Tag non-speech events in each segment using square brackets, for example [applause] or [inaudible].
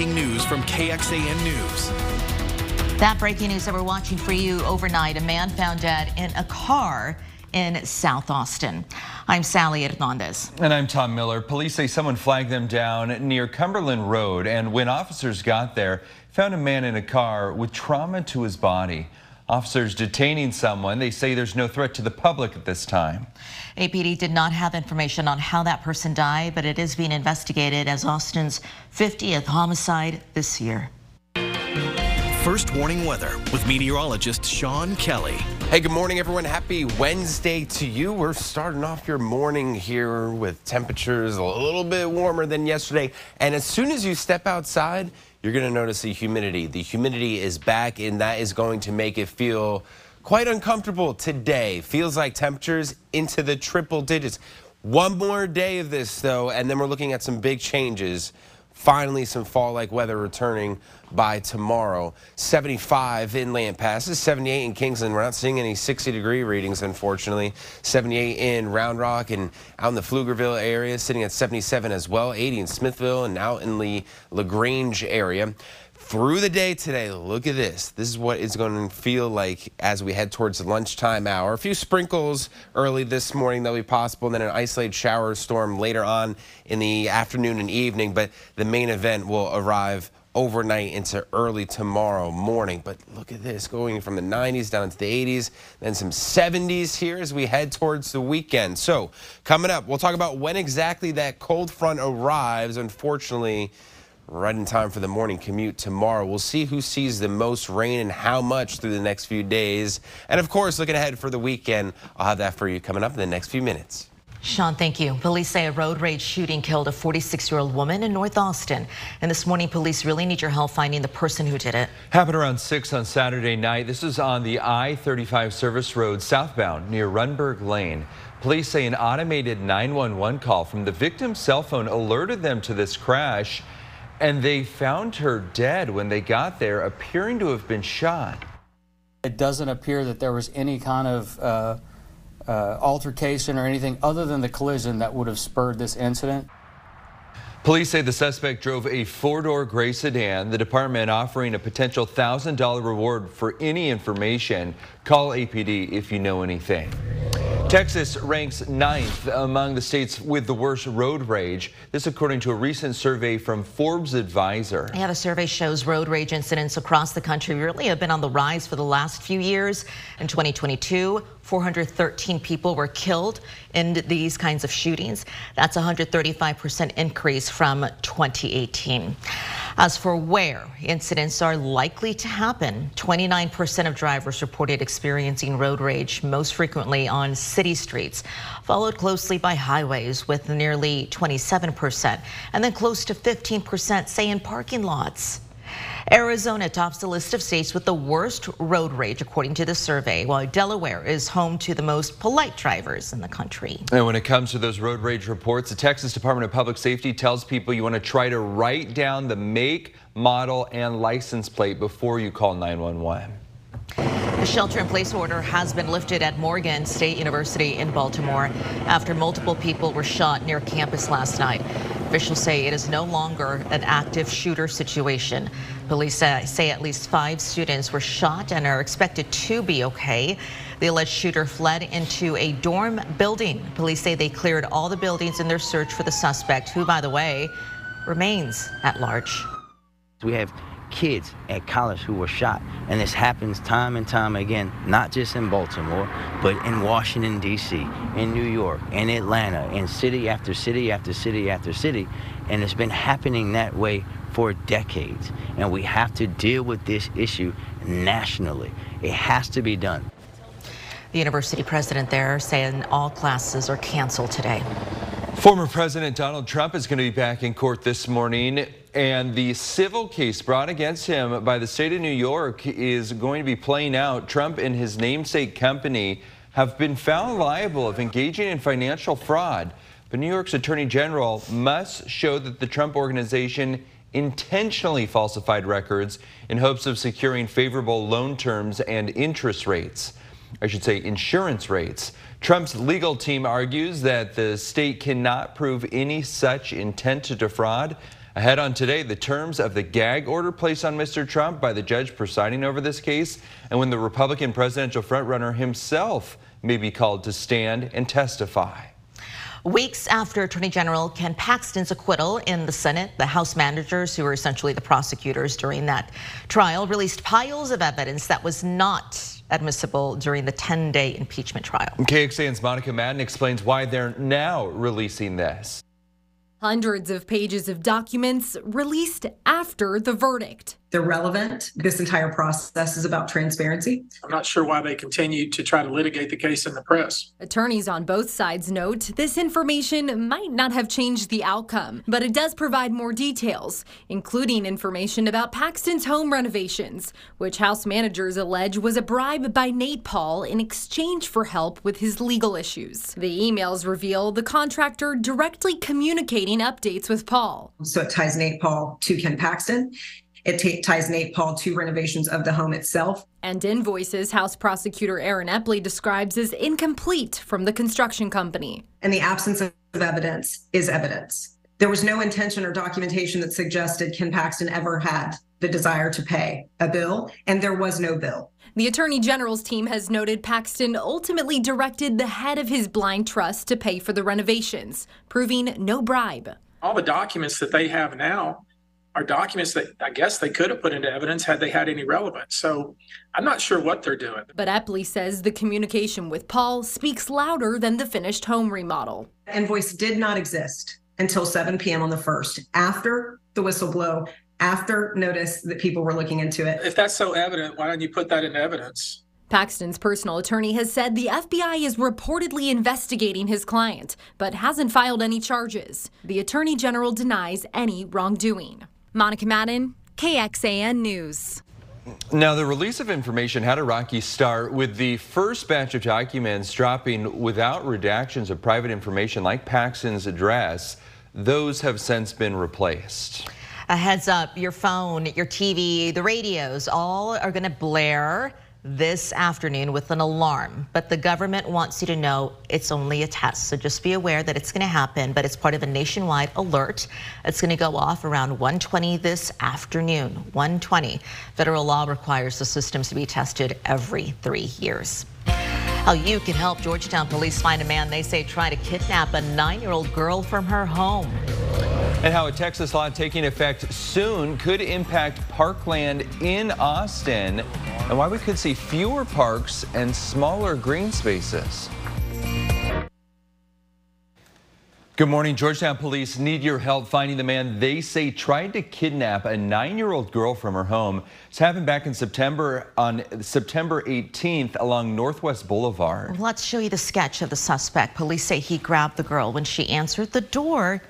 breaking news from KXAN News. That breaking news that we're watching for you overnight, a man found dead in a car in South Austin. I'm Sally Hernandez. And I'm Tom Miller. Police say someone flagged them down near Cumberland Road, and when officers got there, found a man in a car with trauma to his body. Officers detaining someone. They say there's no threat to the public at this time. APD did not have information on how that person died, but it is being investigated as Austin's 50th homicide this year. First warning weather with meteorologist Sean Kelly. Hey, good morning, everyone. Happy Wednesday to you. We're starting off your morning here with temperatures a little bit warmer than yesterday. And as soon as you step outside, you're going to notice the humidity. The humidity is back, and that is going to make it feel quite uncomfortable today. Feels like temperatures into the triple digits. One more day of this, though, and then we're looking at some big changes. Finally, some fall-like weather returning by tomorrow. 75 in Lampasas, 78 in Kingsland. We're not seeing any 60-degree readings, unfortunately. 78 in Round Rock and out in the Pflugerville area, sitting at 77 as well. 80 in Smithville and out in the LaGrange area through the day today, look at this. This is what it's going to feel like as we head towards lunchtime hour. A few sprinkles early this morning that'll be possible, and then an isolated shower storm later on in the afternoon and evening, but the main event will arrive overnight into early tomorrow morning. But look at this, going from the 90s down to the 80s, then some 70s here as we head towards the weekend. So coming up, we'll talk about when exactly that cold front arrives. Unfortunately, right in time for the morning commute tomorrow. We'll see who sees the most rain and how much through the next few days. And of course, looking ahead for the weekend, I'll have that for you coming up in the next few minutes. Sean, thank you. Police say a road rage shooting killed a 46-year-old woman in North Austin. And this morning, police really need your help finding the person who did it. Happened around 6 on Saturday night. This is on the I-35 service road southbound near Rundberg Lane. Police say an automated 911 call from the victim's cell phone alerted them to this crash. And they found her dead when they got there, appearing to have been shot. It doesn't appear that there was any kind of uh, uh, altercation or anything other than the collision that would have spurred this incident. Police say the suspect drove a four-door gray sedan. The department offering a potential $1,000 reward for any information. Call APD if you know anything. Texas ranks ninth among the states with the worst road rage. This according to a recent survey from Forbes Advisor. Yeah, the survey shows road rage incidents across the country really have been on the rise for the last few years. In 2022, 413 people were killed in these kinds of shootings. That's a 135% increase from 2018. As for where incidents are likely to happen, 29% of drivers reported experiencing road rage, most frequently on city streets, followed closely by highways with nearly 27%, and then close to 15% say in parking lots. Arizona tops the list of states with the worst road rage, according to the survey, while Delaware is home to the most polite drivers in the country. And when it comes to those road rage reports, the Texas Department of Public Safety tells people you want to try to write down the make, model, and license plate before you call 911. The shelter-in-place order has been lifted at Morgan State University in Baltimore after multiple people were shot near campus last night. Officials say it is no longer an active shooter situation. Police say at least five students were shot and are expected to be okay. The alleged shooter fled into a dorm building. Police say they cleared all the buildings in their search for the suspect, who, by the way, remains at large. We have kids at college who were shot. And this happens time and time again, not just in Baltimore, but in Washington, D.C., in New York, in Atlanta, in city after city after city after city. And it's been happening that way for decades. And we have to deal with this issue nationally. It has to be done. The university president there saying all classes are canceled today. Former President Donald Trump is going to be back in court this morning, and the civil case brought against him by the state of New York is going to be playing out. Trump and his namesake company have been found liable of engaging in financial fraud, but New York's Attorney General must show that the Trump organization intentionally falsified records in hopes of securing favorable loan terms and interest rates. I should say insurance rates. Trump's legal team argues that the state cannot prove any such intent to defraud. Ahead on today, the terms of the gag order placed on Mr. Trump by the judge presiding over this case, and when the Republican presidential frontrunner himself may be called to stand and testify. Weeks after Attorney General Ken Paxton's acquittal in the Senate, the House managers, who were essentially the prosecutors during that trial, released piles of evidence that was not admissible during the 10 day impeachment trial. KXAN's Monica Madden explains why they're now releasing this. Hundreds of pages of documents released after the verdict. They're relevant. This entire process is about transparency. I'm not sure why they continue to try to litigate the case in the press. Attorneys on both sides note this information might not have changed the outcome, but it does provide more details, including information about Paxton's home renovations, which House managers allege was a bribe by Nate Paul in exchange for help with his legal issues. The emails reveal the contractor directly communicating updates with Paul. So it ties Nate Paul to Ken Paxton. It t- ties Nate Paul to renovations of the home itself. And invoices House Prosecutor Erin Epley describes as incomplete from the construction company. And the absence of evidence is evidence. There was no intention or documentation that suggested Ken Paxton ever had the desire to pay a bill, and there was no bill. The Attorney General's team has noted Paxton ultimately directed the head of his blind trust to pay for the renovations, proving no bribe. All the documents that they have now are documents that I guess they could have put into evidence had they had any relevance. So I'm not sure what they're doing. But Epley says the communication with Paul speaks louder than the finished home remodel. Invoice did not exist until 7 p.m. on the 1st, after the whistle blow, after notice that people were looking into it. If that's so evident, why don't you put that in evidence? Paxton's personal attorney has said the FBI is reportedly investigating his client, but hasn't filed any charges. The attorney general denies any wrongdoing. Monica Madden, KXAN News. Now, the release of information had a rocky start with the first batch of documents dropping without redactions of private information like Paxton's address. Those have since been replaced. A heads up, your phone, your TV, the radios, all are going to blare this afternoon with an alarm, but the government wants you to know it's only a test. So just be aware that it's going to happen, but it's part of a nationwide alert. It's going to go off around 1:20 this afternoon. 1:20. Federal law requires the systems to be tested every three years. How you can help Georgetown police find a man they say tried to kidnap a nine-year-old girl from her home. And how a Texas law taking effect soon could impact parkland in Austin, and why we could see fewer parks and smaller green spaces. Good morning. Georgetown police need your help finding the man they say tried to kidnap a nine-year-old girl from her home. This happened back in September on September 18th along Northwest Boulevard. Let's show you the sketch of the suspect. Police say he grabbed the girl when she answered the door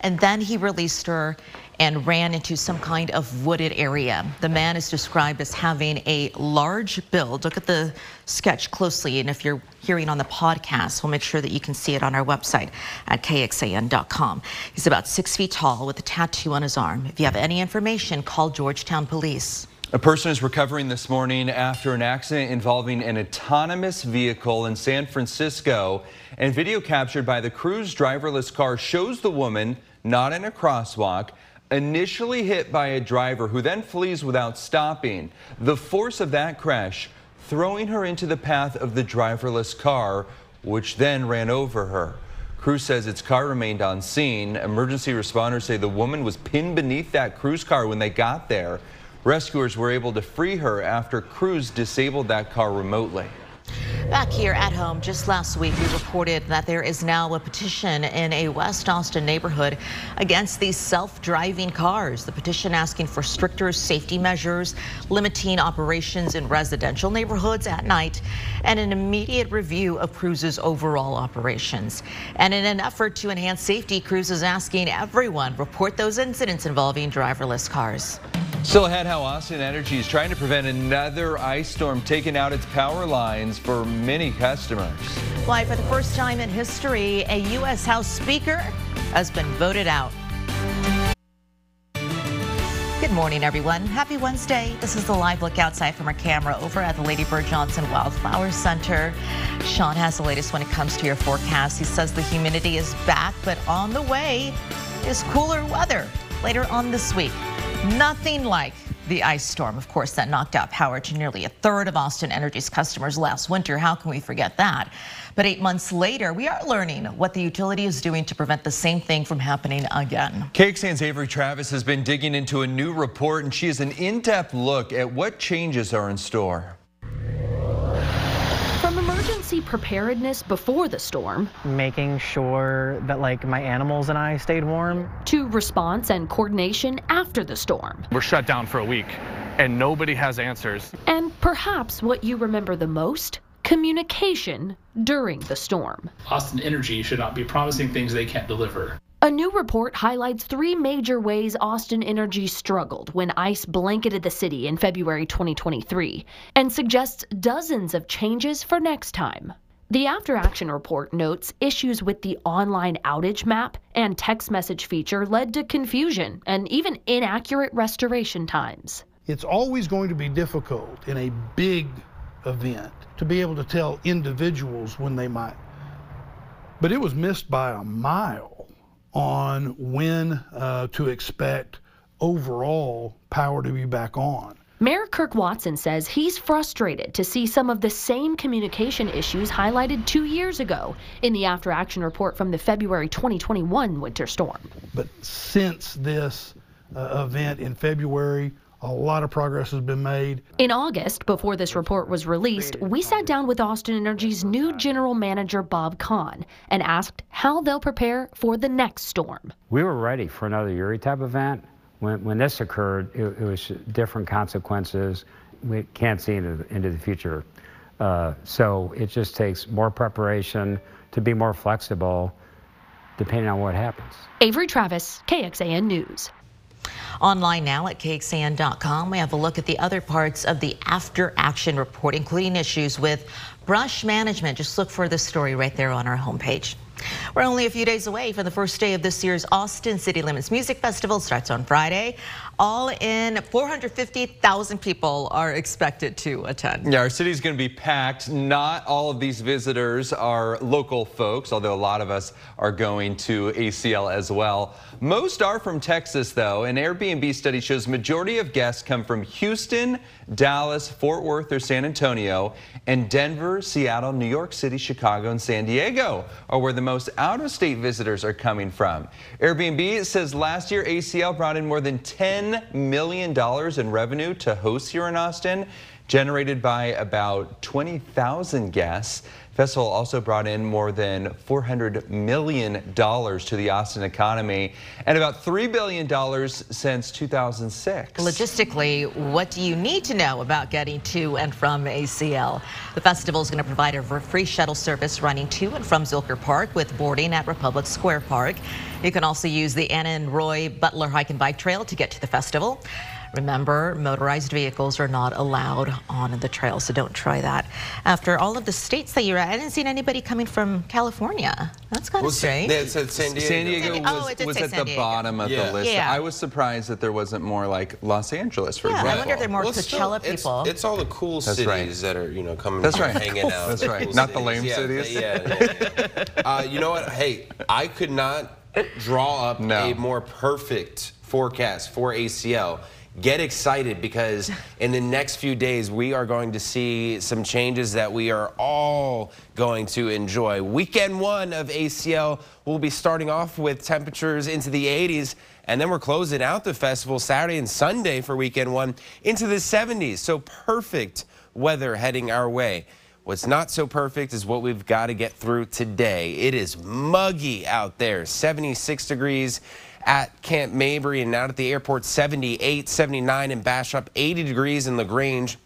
and then he released her and ran into some kind of wooded area. The man is described as having a large build. Look at the sketch closely, and if you're hearing on the podcast, we'll make sure that you can see it on our website at kxan.com. He's about six feet tall with a tattoo on his arm. If you have any information, call Georgetown Police. A person is recovering this morning after an accident involving an autonomous vehicle in San Francisco. And video captured by the Cruise driverless car shows the woman not in a crosswalk, initially hit by a driver who then flees without stopping. The force of that crash throwing her into the path of the driverless car, which then ran over her. Cruise says its car remained on scene. Emergency responders say the woman was pinned beneath that Cruise car when they got there. Rescuers were able to free her after Cruise disabled that car remotely. Back here at home, just last week, we reported that there is now a petition in a West Austin neighborhood against these self-driving cars. The petition asking for stricter safety measures, limiting operations in residential neighborhoods at night, and an immediate review of Cruise's overall operations. And in an effort to enhance safety, Cruise is asking everyone report those incidents involving driverless cars. Still ahead, how Austin Energy is trying to prevent another ice storm taking out its power lines for many customers. Why, for the first time in history, a U.S. House Speaker has been voted out. Good morning, everyone. Happy Wednesday. This is the live look outside from our camera over at the Lady Bird Johnson Wildflower Center. Sean has the latest when it comes to your forecast. He says the humidity is back, but on the way is cooler weather. later on this week. Nothing like the ice storm, of course, that knocked out power to nearly a third of Austin Energy's customers last winter. How can we forget that? But eight months later, we are learning what the utility is doing to prevent the same thing from happening again. KXAN's Avery Travis has been digging into a new report, and she has an in-depth look at what changes are in store. From emergency preparedness before the storm, making sure that like my animals and I stayed warm, to response and coordination after the storm. We're shut down for a week and nobody has answers. And perhaps what you remember the most, communication during the storm. Austin Energy should not be promising things they can't deliver. A new report highlights three major ways Austin Energy struggled when ice blanketed the city in February 2023 and suggests dozens of changes for next time. The after action report notes issues with the online outage map and text message feature led to confusion and even inaccurate restoration times. It's always going to be difficult in a big event to be able to tell individuals when they might. But it was missed by a mile on when uh, to expect overall power to be back on. Mayor Kirk Watson says he's frustrated to see some of the same communication issues highlighted two years ago in the after action report from the February 2021 winter storm. But since this uh, event in February, a lot of progress has been made. In August, before this report was released, we sat down with Austin Energy's new general manager, Bob Kahn, and asked how they'll prepare for the next storm. We were ready for another Uri type event. When, when this occurred, it, it was different consequences. We can't see into the, into the future. Uh, so it just takes more preparation to be more flexible depending on what happens. Avery Travis, KXAN News. Online now at KXAN.com, we have a look at the other parts of the after action report, including issues with brush management. Just look for the story right there on our homepage. We're only a few days away from the first day of this year's Austin City Limits Music Festival. Starts on Friday. All in 450,000 people are expected to attend. Yeah, our city's going to be packed. Not all of these visitors are local folks, although a lot of us are going to ACL as well. Most are from Texas, though. An Airbnb study shows majority of guests come from Houston, Dallas, Fort Worth, or San Antonio, and Denver, Seattle, New York City, Chicago, and San Diego are where the most out-of-state visitors are coming from. Airbnb says last year ACL brought in more than $10 million in revenue to hosts here in Austin, generated by about 20,000 guests. Festival also brought in more than $400 million to the Austin economy and about $3 billion since 2006. Logistically, what do you need to know about getting to and from ACL? The festival is going to provide a free shuttle service running to and from Zilker Park with boarding at Republic Square Park. You can also use the Anna and Roy Butler Hike and Bike Trail to get to the festival. Remember, motorized vehicles are not allowed on the trail, so don't try that. After all of the states that you're at, I didn't see anybody coming from California. That's kind of well, strange. It said San Diego. San Diego was, oh, was at the Diego. bottom of yeah. the list. Yeah. I was surprised that there wasn't more like Los Angeles, for yeah, example. I wonder if they're more well, Coachella still, people. It's, it's, all the cool That's cities right. that are, you know, coming That's right. hanging out. That's right. Cool not cities. the lame yeah, cities. Yeah. yeah. [laughs] uh, you know what? Hey, I could not draw up no. a more perfect forecast for ACL get excited because [laughs] in the next few days we are going to see some changes that we are all going to enjoy. Weekend one of ACL will be starting off with temperatures into the 80s and then we're closing out the festival Saturday and Sunday for weekend one into the 70s. So perfect weather heading our way. What's not so perfect is what we've got to get through today. It is muggy out there, 76 degrees at Camp Mabry and out at the airport 78, 79 in Bastrop, 80 degrees in LaGrange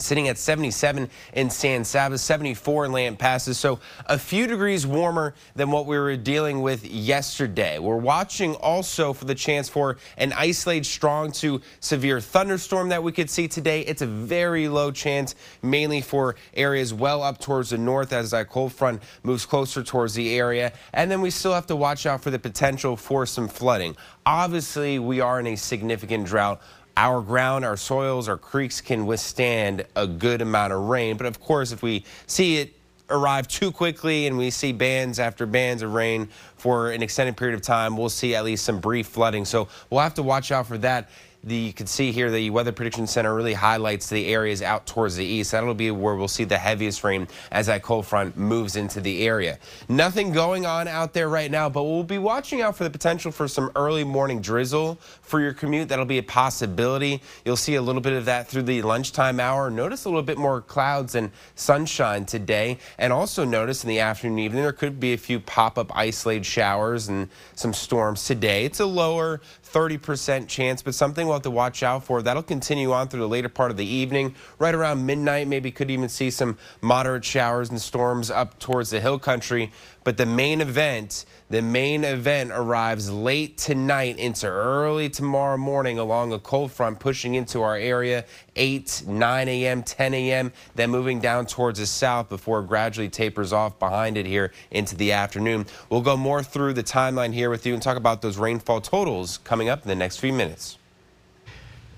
sitting at 77 in San Saba, 74 in Lampasas. So a few degrees warmer than what we were dealing with yesterday. We're watching also for the chance for an isolated strong to severe thunderstorm that we could see today. It's a very low chance, mainly for areas well up towards the north as that cold front moves closer towards the area. And then we still have to watch out for the potential for some flooding. Obviously, we are in a significant drought our ground, our soils, our creeks can withstand a good amount of rain. But of course, if we see it arrive too quickly and we see bands after bands of rain for an extended period of time, we'll see at least some brief flooding. So we'll have to watch out for that. The, you can see here the Weather Prediction Center really highlights the areas out towards the east. That'll be where we'll see the heaviest rain as that cold front moves into the area. Nothing going on out there right now, but we'll be watching out for the potential for some early morning drizzle for your commute. That'll be a possibility. You'll see a little bit of that through the lunchtime hour. Notice a little bit more clouds and sunshine today. And also notice in the afternoon evening there could be a few pop-up isolated showers and some storms today. It's a lower 30% chance, but something we'll have to watch out for. That'll continue on through the later part of the evening. Right around midnight, maybe could even see some moderate showers and storms up towards the hill country. But the main event, the main event arrives late tonight into early tomorrow morning along a cold front pushing into our area 8, 9 a.m., 10 a.m., then moving down towards the south before it gradually tapers off behind it here into the afternoon. We'll go more through the timeline here with you and talk about those rainfall totals coming up in the next few minutes.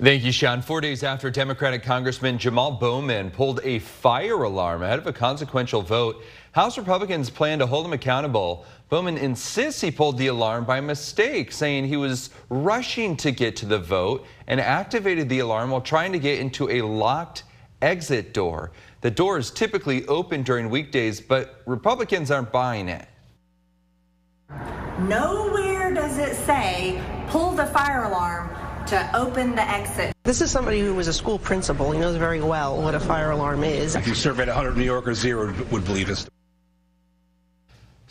Thank you, Sean. Four days after Democratic Congressman Jamal Bowman pulled a fire alarm ahead of a consequential vote, House Republicans plan to hold him accountable. Bowman insists he pulled the alarm by mistake, saying he was rushing to get to the vote and activated the alarm while trying to get into a locked exit door. The door is typically open during weekdays, but Republicans aren't buying it. Nowhere does it say pull the fire alarm to open the exit. This is somebody who was a school principal. He knows very well what a fire alarm is. If you surveyed 100 New Yorkers, zero would believe this.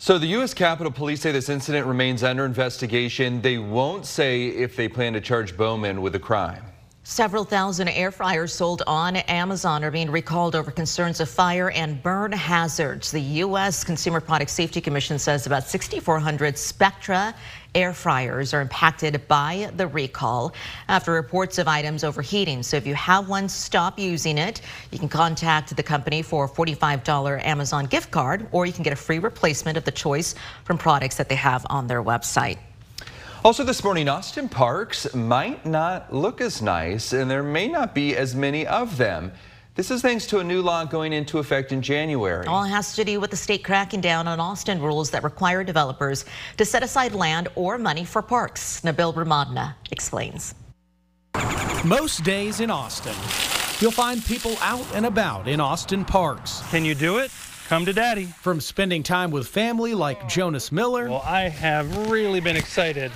So the U.S. Capitol Police say this incident remains under investigation. They won't say if they plan to charge Bowman with a crime. Several thousand air fryers sold on Amazon are being recalled over concerns of fire and burn hazards. The U.S. Consumer Product Safety Commission says about 6,400 Spectra air fryers are impacted by the recall after reports of items overheating. So if you have one, stop using it. You can contact the company for a $45 Amazon gift card, or you can get a free replacement of the choice from products that they have on their website. Also this morning, Austin parks might not look as nice, and there may not be as many of them. This is thanks to a new law going into effect in January. All has to do with the state cracking down on Austin rules that require developers to set aside land or money for parks. Nabil Remadna explains. Most days in Austin, you'll find people out and about in Austin parks. Can you do it? Come to daddy. From spending time with family like Jonas Miller. Well, I have really been excited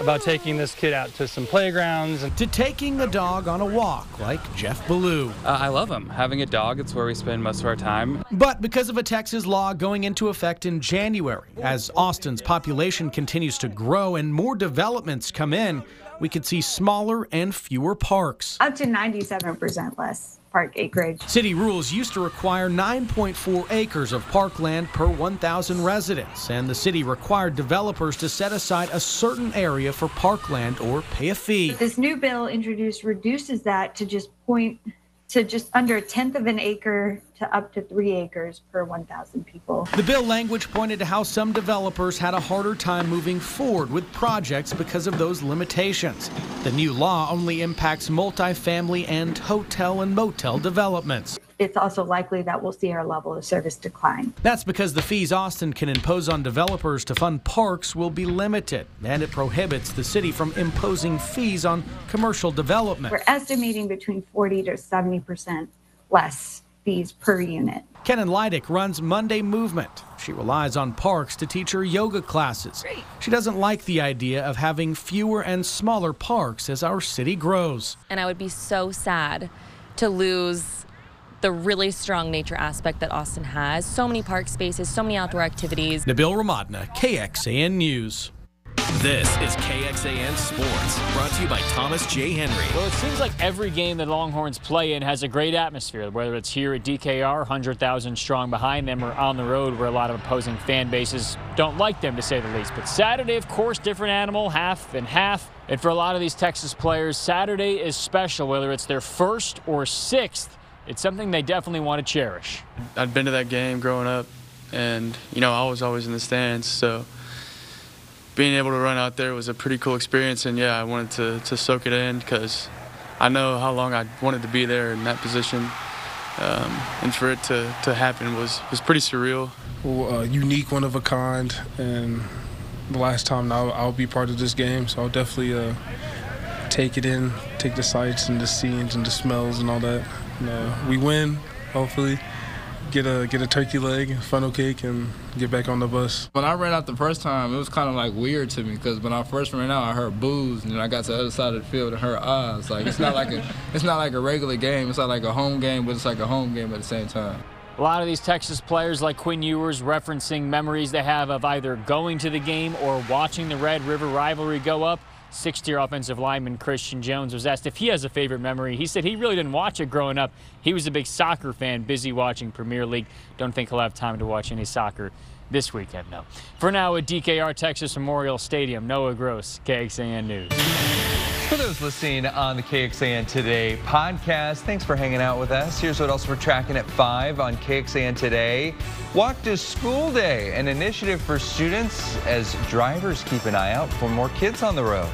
about taking this kid out to some playgrounds and to taking the dog on a walk like Jeff Ballou. Uh, I love him. Having a dog, it's where we spend most of our time. But because of a Texas law going into effect in January, as Austin's population continues to grow and more developments come in, we could see smaller and fewer parks. Up to 97% less park acreage. City rules used to require 9.4 acres of parkland per 1,000 residents, and the city required developers to set aside a certain area for parkland or pay a fee. This new bill introduced reduces that to just point to just under a tenth of an acre to up to three acres per 1,000 people. The bill language pointed to how some developers had a harder time moving forward with projects because of those limitations. The new law only impacts multifamily and hotel and motel developments it's also likely that we'll see our level of service decline. That's because the fees Austin can impose on developers to fund parks will be limited, and it prohibits the city from imposing fees on commercial development. We're estimating between 40 to 70 percent less fees per unit. Kenan Leidick runs Monday Movement. She relies on parks to teach her yoga classes. Great. She doesn't like the idea of having fewer and smaller parks as our city grows. And I would be so sad to lose the really strong nature aspect that Austin has. So many park spaces, so many outdoor activities. Nabil Remadna, KXAN News. This is KXAN Sports, brought to you by Thomas J. Henry. Well, it seems like every game that Longhorns play in has a great atmosphere, whether it's here at DKR, 100,000 strong behind them, or on the road where a lot of opposing fan bases don't like them, to say the least. But Saturday, of course, different animal, half and half. And for a lot of these Texas players, Saturday is special, whether it's their first or sixth it's something they definitely want to cherish. I'd been to that game growing up, and you know I was always in the stands, so being able to run out there was a pretty cool experience. And yeah, I wanted to to soak it in because I know how long I wanted to be there in that position, um, and for it to to happen was was pretty surreal. Well, uh, unique, one of a kind, and the last time I'll, I'll be part of this game, so I'll definitely uh, take it in, take the sights and the scenes and the smells and all that. And, uh, we win, hopefully. Get a get a turkey leg, funnel cake, and get back on the bus. When I ran out the first time, it was kind of like weird to me because when I first ran out, I heard boos, and then I got to the other side of the field and heard ahs. Like it's not like a [laughs] it's not like a regular game. It's not like a home game, but it's like a home game at the same time. A lot of these Texas players like Quinn Ewers referencing memories they have of either going to the game or watching the Red River rivalry go up. Six-year offensive lineman Christian Jones was asked if he has a favorite memory. He said he really didn't watch it growing up. He was a big soccer fan, busy watching Premier League. Don't think he'll have time to watch any soccer this weekend, no. For now, at DKR Texas Memorial Stadium, Noah Gross, KXAN News. For those listening on the KXAN Today podcast, thanks for hanging out with us. Here's what else we're tracking at 5 on KXAN Today. Walk to School Day, an initiative for students as drivers keep an eye out for more kids on the road.